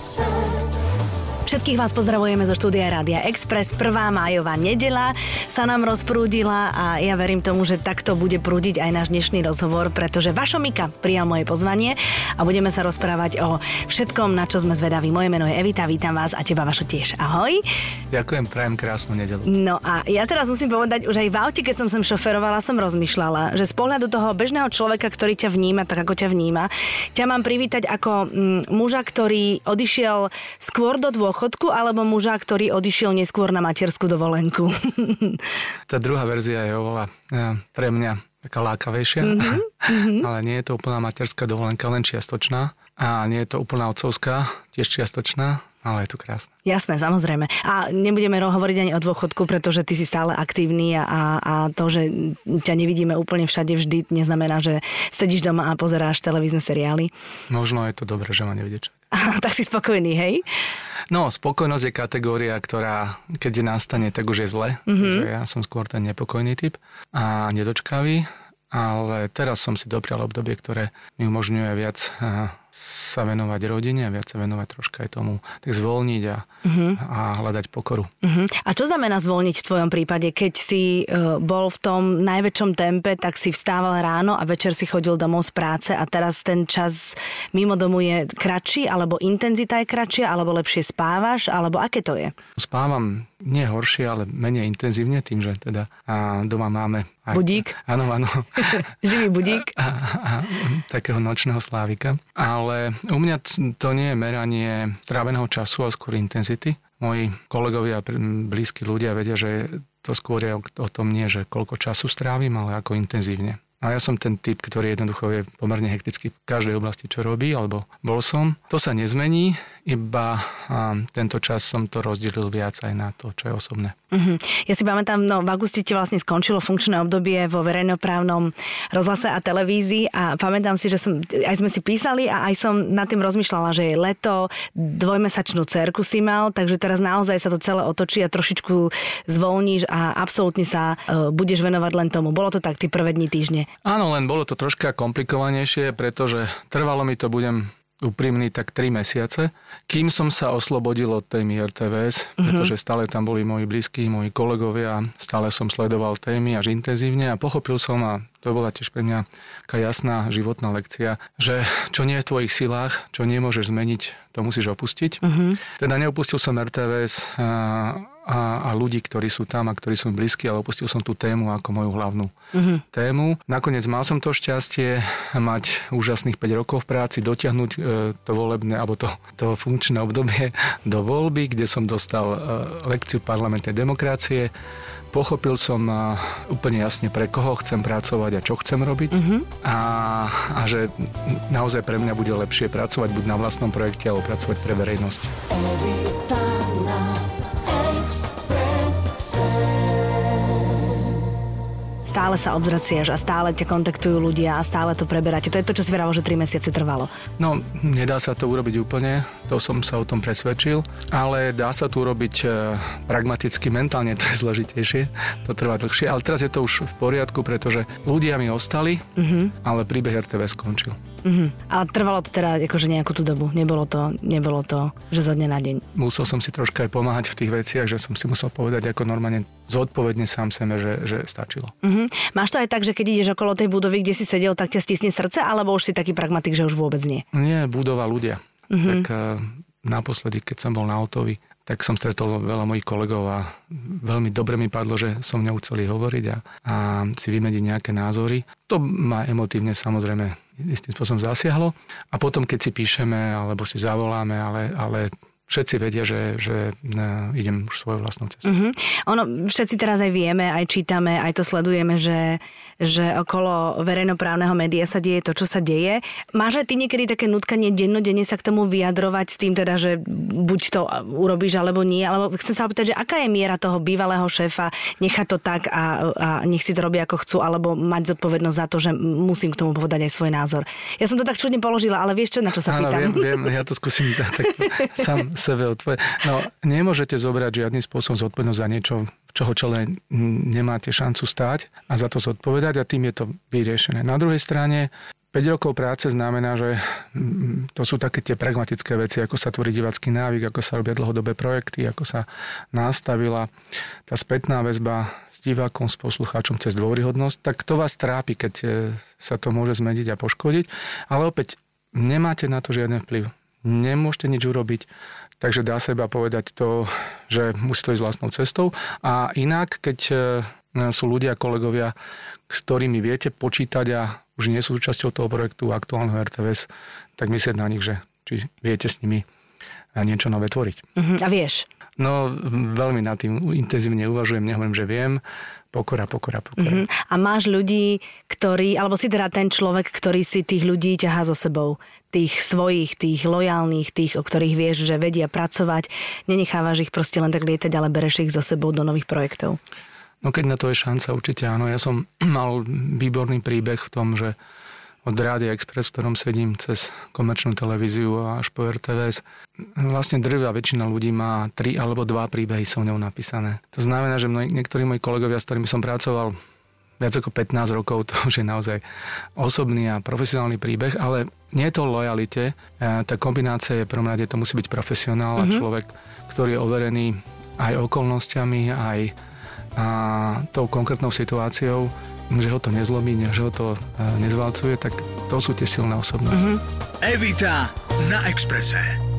sun. Všetkých vás pozdravujeme zo štúdia Rádia Express. Prvá májová nedela sa nám rozprúdila a ja verím tomu, že takto bude prúdiť aj náš dnešný rozhovor, pretože Vašo Mika prijal moje pozvanie a budeme sa rozprávať o všetkom, na čo sme zvedaví. Moje meno je Evita, vítam vás a teba Vašo tiež. Ahoj. Ďakujem, prajem krásnu nedelu. No a ja teraz musím povedať, už aj v aute, keď som sem šoferovala, som rozmýšľala, že z pohľadu toho bežného človeka, ktorý ťa vníma, tak ako ťa vníma, ťa mám privítať ako mm, muža, ktorý odišiel skôr do dôchodku dôchodku alebo muža, ktorý odišiel neskôr na materskú dovolenku? Tá druhá verzia je oveľa ja, pre mňa taká lákavejšia, mm-hmm. ale nie je to úplná materská dovolenka, len čiastočná. A nie je to úplná otcovská, tiež čiastočná, ale je to krásne. Jasné, samozrejme. A nebudeme hovoriť ani o dôchodku, pretože ty si stále aktívny a, a to, že ťa nevidíme úplne všade vždy, neznamená, že sedíš doma a pozeráš televízne seriály. Možno je to dobré, že ma nevidíte. tak si spokojný, hej? No, spokojnosť je kategória, ktorá keď nastane, tak už je zle. Mm-hmm. Ja som skôr ten nepokojný typ a nedočkavý, ale teraz som si doprial obdobie, ktoré mi umožňuje viac sa venovať rodine a viac sa venovať troška aj tomu, tak zvolniť a, uh-huh. a hľadať pokoru. Uh-huh. A čo znamená zvolniť v tvojom prípade? Keď si uh, bol v tom najväčšom tempe, tak si vstával ráno a večer si chodil domov z práce a teraz ten čas mimo domu je kratší, alebo intenzita je kratšia, alebo lepšie spávaš, alebo aké to je? Spávam nie horšie, ale menej intenzívne tým, že teda a doma máme... Aj, budík? Áno, áno. Živý budík? A, a, a, takého nočného slávika. Ale u mňa to nie je meranie tráveného času, ale skôr intenzity. Moji kolegovia a blízki ľudia vedia, že to skôr je o, o tom nie, že koľko času strávim, ale ako intenzívne. A ja som ten typ, ktorý jednoducho je pomerne hektický v každej oblasti, čo robí, alebo bol som. To sa nezmení, iba tento čas som to rozdelil viac aj na to, čo je osobné. Uh-huh. Ja si pamätám, no v auguste ti vlastne skončilo funkčné obdobie vo verejnoprávnom rozhlase a televízii a pamätám si, že som, aj sme si písali a aj som nad tým rozmýšľala, že je leto, dvojmesačnú cerku si mal, takže teraz naozaj sa to celé otočí a trošičku zvolníš a absolútne sa uh, budeš venovať len tomu. Bolo to tak tí prvé dni týždne? Áno, len bolo to troška komplikovanejšie, pretože trvalo mi to, budem úprimný, tak 3 mesiace, kým som sa oslobodil od témy RTVS, mm-hmm. pretože stále tam boli moji blízki, moji kolegovia, stále som sledoval témy až intenzívne a pochopil som, a to bola tiež pre mňa taká jasná životná lekcia, že čo nie je v tvojich silách, čo nemôžeš zmeniť, to musíš opustiť. Mm-hmm. Teda neopustil som RTVS a a, a ľudí, ktorí sú tam a ktorí sú blízki, ale opustil som tú tému ako moju hlavnú uh-huh. tému. Nakoniec mal som to šťastie mať úžasných 5 rokov v práci, dotiahnuť e, to volebné alebo to, to funkčné obdobie do voľby, kde som dostal e, lekciu parlamentnej demokracie. Pochopil som e, úplne jasne, pre koho chcem pracovať a čo chcem robiť uh-huh. a, a že naozaj pre mňa bude lepšie pracovať buď na vlastnom projekte, alebo pracovať pre verejnosť. Stále sa obzraciaš a stále ťa kontaktujú ľudia a stále to preberáte. To je to, čo si veralo, že 3 mesiace trvalo. No, nedá sa to urobiť úplne, to som sa o tom presvedčil, ale dá sa to urobiť e, pragmaticky, mentálne to je zložitejšie, to trvá dlhšie, ale teraz je to už v poriadku, pretože ľudia mi ostali, uh-huh. ale príbeh RTV skončil. Uh-huh. Ale trvalo to teda akože nejakú tú dobu. Nebolo to, nebolo to, že zo dňa na deň. Musel som si troška aj pomáhať v tých veciach, že som si musel povedať ako normálne zodpovedne sám sebe, že, že stačilo. Uh-huh. Máš to aj tak, že keď ideš okolo tej budovy, kde si sedel, tak ťa stisne srdce, alebo už si taký pragmatik, že už vôbec nie? Nie, budova ľudia. Uh-huh. Tak uh, naposledy, keď som bol na autovi, tak som stretol veľa mojich kolegov a veľmi dobre mi padlo, že som mňou chceli hovoriť a, a si vymeniť nejaké názory. To ma emotívne samozrejme istým spôsobom zasiahlo. A potom, keď si píšeme alebo si zavoláme, ale, ale všetci vedia, že, že ne, idem už svoju vlastnú cestu. Uh-huh. Ono, všetci teraz aj vieme, aj čítame, aj to sledujeme, že, že okolo verejnoprávneho média sa deje to, čo sa deje. Máš aj ty niekedy také nutkanie dennodenne sa k tomu vyjadrovať s tým teda, že buď to urobíš alebo nie, alebo chcem sa opýtať, že aká je miera toho bývalého šéfa nechať to tak a, a nech si to robí ako chcú, alebo mať zodpovednosť za to, že musím k tomu povedať aj svoj názor. Ja som to tak čudne položila, ale vieš čo, na čo sa Áno, pýtam? Viem, viem, ja to skúsim tak, tak sám sebe odpovedať. No, nemôžete zobrať žiadnym spôsobom zodpovednosť za niečo, v čoho čele nemáte šancu stáť a za to zodpovedať a tým je to vyriešené. Na druhej strane 5 rokov práce znamená, že mm, to sú také tie pragmatické veci, ako sa tvorí divacký návyk, ako sa robia dlhodobé projekty, ako sa nastavila tá spätná väzba s divákom, s poslucháčom cez dôryhodnosť, tak to vás trápi, keď e, sa to môže zmeniť a poškodiť. Ale opäť nemáte na to žiadny vplyv. Nemôžete nič urobiť, takže dá sa iba povedať to, že musí to ísť vlastnou cestou. A inak, keď e, sú ľudia, kolegovia, s ktorými viete počítať a už nie sú súčasťou toho projektu aktuálneho RTVS, tak myslieť na nich, že či viete s nimi niečo nové tvoriť. Uh-huh. A vieš? No, veľmi nad tým intenzívne uvažujem, nehovorím, že viem, Pokora, pokora, pokora. Uh-huh. A máš ľudí, ktorí, alebo si teda ten človek, ktorý si tých ľudí ťahá so sebou. Tých svojich, tých lojálnych, tých, o ktorých vieš, že vedia pracovať. Nenechávaš ich proste len tak lietať, ale bereš ich so sebou do nových projektov. No keď na to je šanca, určite áno. Ja som mal výborný príbeh v tom, že od Rádia Express, v ktorom sedím cez komerčnú televíziu a až po RTVS. Vlastne drvia väčšina ľudí má tri alebo dva príbehy so mnou napísané. To znamená, že mnoj, niektorí moji kolegovia, s ktorými som pracoval viac ako 15 rokov, to už je naozaj osobný a profesionálny príbeh, ale nie je to o lojalite. E, tá kombinácia je prvom rade, to musí byť profesionál a mm-hmm. človek, ktorý je overený aj okolnostiami, aj a tou konkrétnou situáciou že ho to nezlomí, že ho to e, nezvalcuje, tak to sú tie silné osobnosti. Mm-hmm. Evita na Exprese.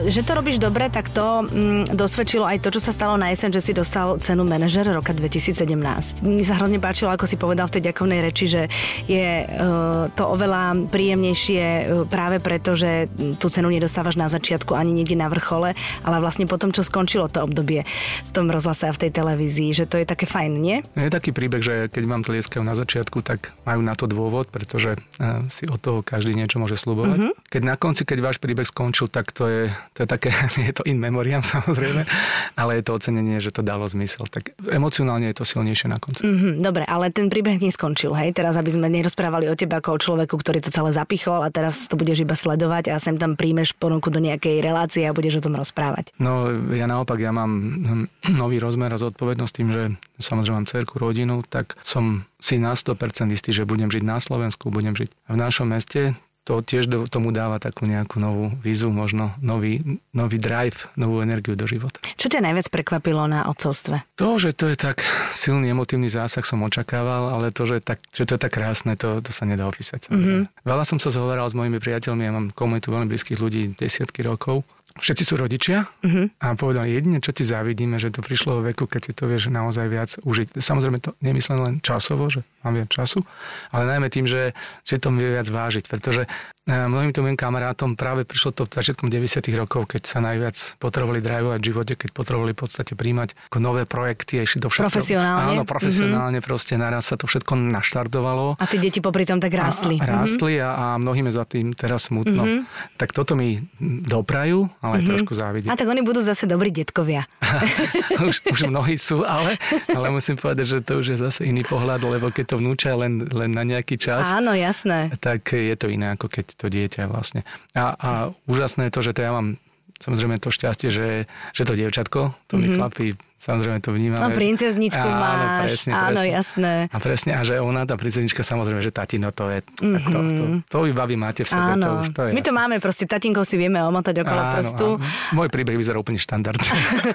Že to robíš dobre, tak to mm, dosvedčilo aj to, čo sa stalo na jeseň, že si dostal cenu manažer roka 2017. Mi sa hrozne páčilo, ako si povedal v tej ďakovnej reči, že je uh, to oveľa príjemnejšie uh, práve preto, že tú cenu nedostávaš na začiatku ani niekde na vrchole, ale vlastne potom, čo skončilo to obdobie v tom rozhlase a v tej televízii, že to je také fajn, nie? Je taký príbeh, že keď vám tlieskajú na začiatku, tak majú na to dôvod, pretože uh, si od toho každý niečo môže slubovať. Mm-hmm. Keď na konci, keď váš príbeh skončil, tak to je to je také, je to in memoriam samozrejme, ale je to ocenenie, že to dalo zmysel. Tak emocionálne je to silnejšie na konci. Mm-hmm, dobre, ale ten príbeh neskončil, hej? Teraz, aby sme nerozprávali o tebe ako o človeku, ktorý to celé zapichol a teraz to budeš iba sledovať a sem tam príjmeš ponuku do nejakej relácie a budeš o tom rozprávať. No, ja naopak, ja mám nový rozmer a zodpovednosť tým, že samozrejme mám cerku, rodinu, tak som si na 100% istý, že budem žiť na Slovensku, budem žiť v našom meste, to tiež do, tomu dáva takú nejakú novú vízu, možno nový, nový drive, novú energiu do života. Čo ťa najviac prekvapilo na otcovstve? To, že to je tak silný emotívny zásah som očakával, ale to, že, tak, že to je tak krásne, to, to sa nedá opísať. Mm-hmm. Veľa som sa zhovaral s mojimi priateľmi, ja mám komunitu veľmi blízkych ľudí desiatky rokov všetci sú rodičia uh-huh. a povedal, jedine, čo ti závidíme, že to prišlo veku, keď si to vieš naozaj viac užiť. Samozrejme to nemyslím len časovo, že mám viac času, ale najmä tým, že, že to vie viac vážiť, pretože Mnohým to mojim kamarátom práve prišlo to v začiatkom 90. rokov, keď sa najviac potrebovali drivovať v živote, keď potrebovali v podstate príjmať ako nové projekty a išli do všetko. Profesionálne. Áno, profesionálne mm-hmm. proste naraz sa to všetko naštartovalo. A tie deti popri tom tak rástli. A, a rástli mm-hmm. a, a mnohým je za tým teraz smutno. Mm-hmm. Tak toto mi doprajú, ale mm-hmm. mhm. trošku závidím. A tak oni budú zase dobrí detkovia. už, už mnohí sú, ale, ale musím povedať, že to už je zase iný pohľad, lebo keď to vnúča len, len na nejaký čas. Áno, jasné. Tak je to iné, ako keď to dieťa vlastne. A, a úžasné je to, že to ja mám samozrejme to šťastie, že, že to dievčatko, to mm-hmm. my chlapí Samozrejme to vnímame. No princezničku áno, máš. Presne, áno, presne. jasné. A presne, a že ona, tá princeznička, samozrejme, že tatino to je, mm-hmm. to, to, to vy baví máte v sebe. Áno. To už, to je My jasné. to máme, proste tatinkou si vieme omotať okolo áno, prstu. Áno. Môj príbeh vyzerá úplne štandardne.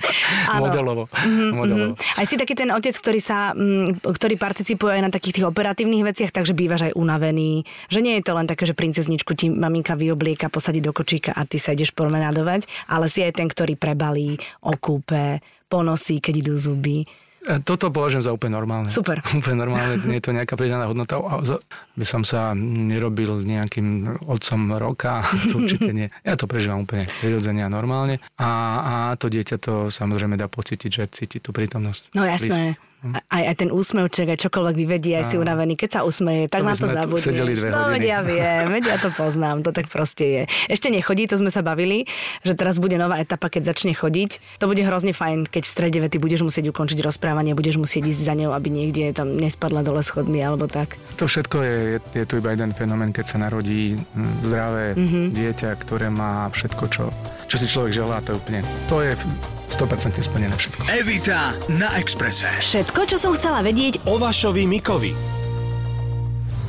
modelovo. Mm-hmm, modelovo. Mm-hmm. Aj si taký ten otec, ktorý sa, mm, ktorý participuje aj na takých tých operatívnych veciach, takže bývaš aj unavený. Že nie je to len také, že princezničku ti maminka vyoblieka, posadí do kočíka a ty sa ideš promenádovať, ale si aj ten, ktorý prebalí, okúpe, ponosí, keď idú zuby. E, toto považujem za úplne normálne. Super. úplne normálne, nie je to nejaká pridaná hodnota. By som sa nerobil nejakým otcom roka, to určite nie. Ja to prežívam úplne prirodzene a normálne. A, a to dieťa to samozrejme dá pocítiť, že cíti tú prítomnosť. No jasné. Blízko aj, aj ten úsmevček, aj čokoľvek vyvedí, aj si unavený. Keď sa usmeje, tak to na to zabudneš. No, veď ja viem, veď ja to poznám, to tak proste je. Ešte nechodí, to sme sa bavili, že teraz bude nová etapa, keď začne chodiť. To bude hrozne fajn, keď v strede vety budeš musieť ukončiť rozprávanie, budeš musieť ísť za ňou, aby niekde tam nespadla dole schodmi alebo tak. To všetko je, je, je tu iba jeden fenomén, keď sa narodí hm, zdravé mm-hmm. dieťa, ktoré má všetko, čo, čo si človek želá, to je úplne, to je 100% splnené všetko. Evita na Exprese. Všetko, čo som chcela vedieť o Vašovi Mikovi.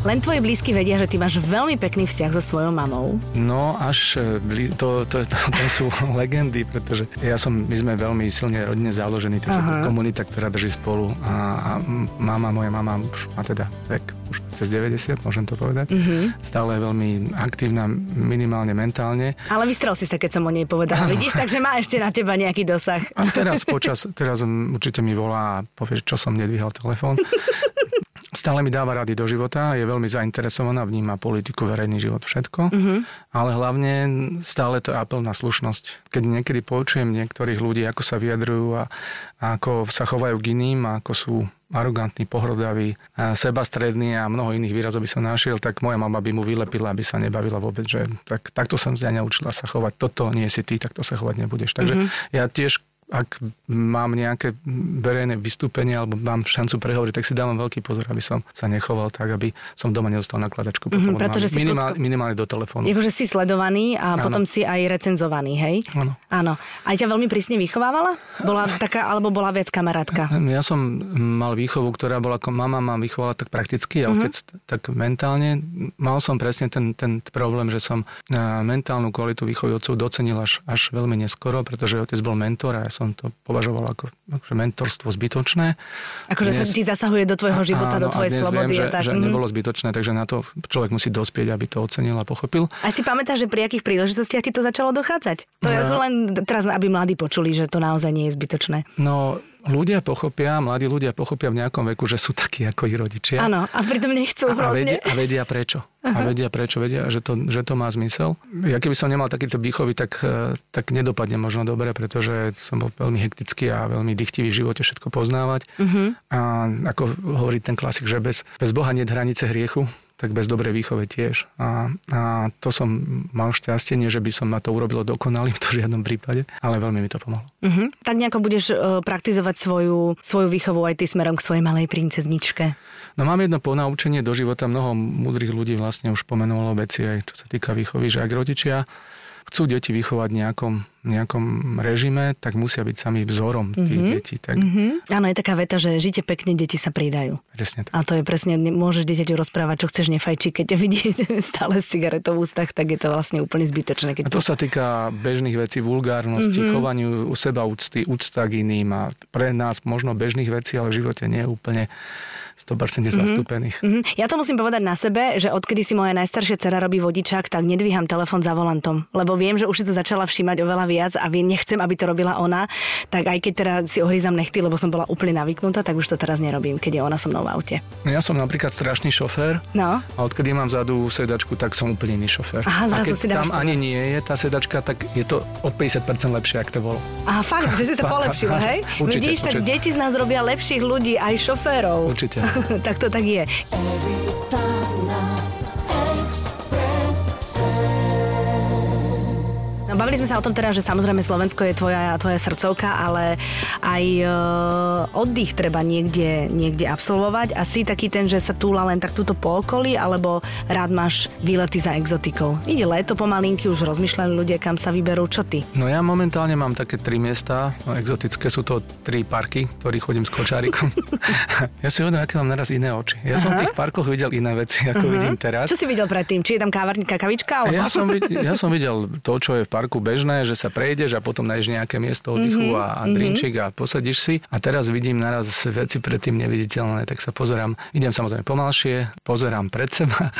Len tvoji blízky vedia, že ty máš veľmi pekný vzťah so svojou mamou. No až e, to, to, to, to sú legendy, pretože ja som, my sme veľmi silne rodine založení, takže to komunita, ktorá drží spolu a, a mama, moja mama už má teda vek už cez 90, môžem to povedať. Mm-hmm. Stále je veľmi aktívna, minimálne mentálne. Ale vystrel si sa, keď som o nej povedala. Vidíš, takže má ešte na teba nejaký dosah. A teraz počas, teraz určite mi volá a povie, čo som nedvíhal telefón. Stále mi dáva rady do života, je veľmi zainteresovaná, vníma politiku, verejný život, všetko. Mm-hmm. Ale hlavne stále to je apel na slušnosť. Keď niekedy počujem niektorých ľudí, ako sa vyjadrujú a, a ako sa chovajú k iným, a ako sú arogantní, pohrodaví, sebastrední a mnoho iných výrazov by som našiel, tak moja mama by mu vylepila, aby sa nebavila vôbec, že tak, takto som sa naučila sa chovať, toto nie si ty, takto sa chovať nebudeš. Takže mm-hmm. ja tiež ak mám nejaké verejné vystúpenie alebo mám šancu prehovoriť, tak si dávam veľký pozor, aby som sa nechoval tak, aby som doma nedostal nakladačku. Mm-hmm, pretože si minimál, prudko... minimálne do telefónu. Jakože si sledovaný a ano. potom si aj recenzovaný, hej? Áno. Áno. Aj ťa veľmi prísne vychovávala? Bola taká, alebo bola viac kamarátka? Ja som mal výchovu, ktorá bola ako mama ma vychovala tak prakticky a mm-hmm. otec tak mentálne. Mal som presne ten, ten problém, že som mentálnu kvalitu výchovy otcov docenil až, až veľmi neskoro, pretože otec bol mentor a ja som to považoval ako akože mentorstvo zbytočné. Akože dnes, sa ti zasahuje do tvojho života, áno, do tvojej slobody. Viem, že, tak, že mm-hmm. nebolo zbytočné, takže na to človek musí dospieť, aby to ocenil a pochopil. A si pamätáš, že pri akých príležitostiach ti to začalo dochádzať? To je no, len teraz, aby mladí počuli, že to naozaj nie je zbytočné. No, ľudia pochopia, mladí ľudia pochopia v nejakom veku, že sú takí ako ich rodičia. Áno, a pritom nechcú a, a, vedia, a vedia prečo. Aha. A vedia prečo, vedia, že to, že to má zmysel. Ja keby som nemal takýto výchovy, tak, e, tak nedopadne možno dobre, pretože som bol veľmi hektický a veľmi dychtivý v živote všetko poznávať. Uh-huh. A ako hovorí ten klasik, že bez, bez Boha nie hranice hriechu tak bez dobrej výchove tiež. A, a to som mal šťastie, nie že by som na to urobil dokonalý v to žiadnom prípade, ale veľmi mi to pomohlo. Uh-huh. Tak nejako budeš uh, praktizovať svoju, svoju výchovu aj ty smerom k svojej malej princezničke? No mám jedno ponaučenie do života, mnoho múdrych ľudí vlastne už pomenovalo veci aj čo sa týka výchovy, že ak rodičia chcú deti vychovať v nejakom, nejakom režime, tak musia byť sami vzorom tých mm-hmm. detí. Tak... Mm-hmm. Áno, je taká veta, že žite pekne, deti sa pridajú. Presne tak. A to je presne, môžeš dieťaťu rozprávať, čo chceš, nefajči, keď ťa vidí stále s cigaretou v ústach, tak je to vlastne úplne zbytočné. Keď a to sa týka bežných vecí, vulgárnosti, mm-hmm. chovaniu u seba úcty, úcta k iným a pre nás možno bežných vecí, ale v živote nie je úplne 100% mm-hmm. zastúpených. Mm-hmm. Ja to musím povedať na sebe, že odkedy si moja najstaršia dcera robí vodičák, tak nedvíham telefon za volantom, lebo viem, že už si to začala všímať oveľa viac a viem, nechcem, aby to robila ona, tak aj keď teda si ohryzam nechty, lebo som bola úplne navyknutá, tak už to teraz nerobím, keď je ona so mnou v aute. No ja som napríklad strašný šofér no. a odkedy mám vzadu sedačku, tak som úplne iný šofér. Aha, a keď si tam ani nie je tá sedačka, tak je to o 50% lepšie, ak to bolo. Aha, fakt, že si sa polepšil, hej? Určite, Vidíš, určite. tak deti z nás robia lepších ľudí, aj šoférov. Určite. Tak to tak je. Bavili sme sa o tom teda, že samozrejme Slovensko je tvoja, tvoja srdcovka, ale aj e, oddych treba niekde, niekde absolvovať a si taký ten, že sa túla len tak túto po okolí, alebo rád máš výlety za exotikou. Ide leto pomalinky, už rozmýšľali ľudia, kam sa vyberú, čo ty? No ja momentálne mám také tri miesta, no, exotické sú to tri parky, ktorých chodím s kočárikom. ja si hovorím, aké mám naraz iné oči. Ja Aha. som v tých parkoch videl iné veci, ako uh-huh. vidím teraz. Čo si videl predtým? Či je tam kávárnika, kavička? Alebo? Ja, som, ja som videl to, čo je v parku bežné, že sa prejdeš a potom nájdeš nejaké miesto oddychu mm-hmm. a, a mhm. drinčik a posadíš si. A teraz vidím naraz veci predtým neviditeľné, tak sa pozerám. Idem samozrejme pomalšie, pozerám pred seba,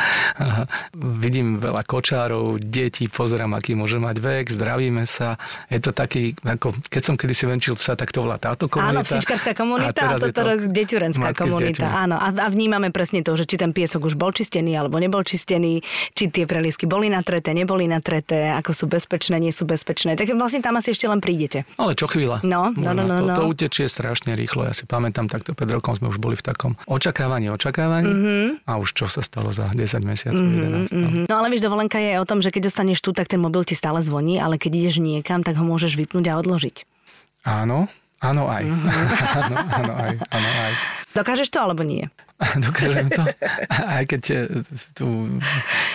vidím veľa kočárov, detí, pozerám, aký môže mať vek, zdravíme sa. Je to taký, ako keď som kedysi venčil psa, tak to bola táto komunita. Áno, psíčkarská komunita a, a to teraz deťurenská komunita. Áno, a, a vnímame presne to, že či ten piesok už bol čistený alebo nebol čistený, či tie preliesky boli natreté, neboli natreté, ako sú bezpečné, nie sú bezpečné. Tak vlastne tam asi ešte len prídete. Ale čo chvíľa. No, no, no, no, to, to utečie strašne rýchlo. Ja si pamätám, takto pred rokom sme už boli v takom očakávaní, očakávaní mm-hmm. a už čo sa stalo za 10 mesiacov, mm-hmm, 11. No. Mm-hmm. no ale vieš, dovolenka je o tom, že keď dostaneš tu, tak ten mobil ti stále zvoní, ale keď ideš niekam, tak ho môžeš vypnúť a odložiť. Áno, áno aj. Mm-hmm. áno, áno aj, áno aj. Dokážeš to alebo nie? Dokážem to. Aj keď tu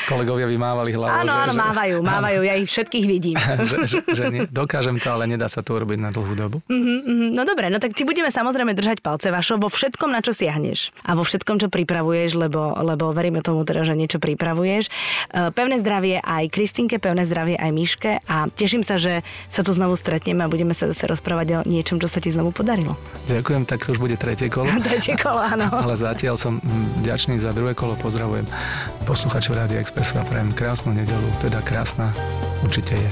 kolegovia vymávali hlavou. Áno, áno, že, mávajú, mávajú, ja ich všetkých vidím. že, že, že nie, dokážem to, ale nedá sa to urobiť na dlhú dobu. Uh-huh, no dobre, no tak ti budeme samozrejme držať palce vašo vo všetkom, na čo siahneš. A vo všetkom, čo pripravuješ, lebo, lebo veríme tomu teda, že niečo pripravuješ. E, pevné zdravie aj Kristinke, pevné zdravie aj Miške a teším sa, že sa tu znovu stretneme a budeme sa zase rozprávať o niečom, čo sa ti znovu podarilo. Ďakujem, tak to už bude tretie kolo. tretie kolo, áno. ale zatiaľ som vďačný za druhé kolo. Pozdravujem posluchačov Rádia Express a prajem krásnu nedelu, teda krásna určite je.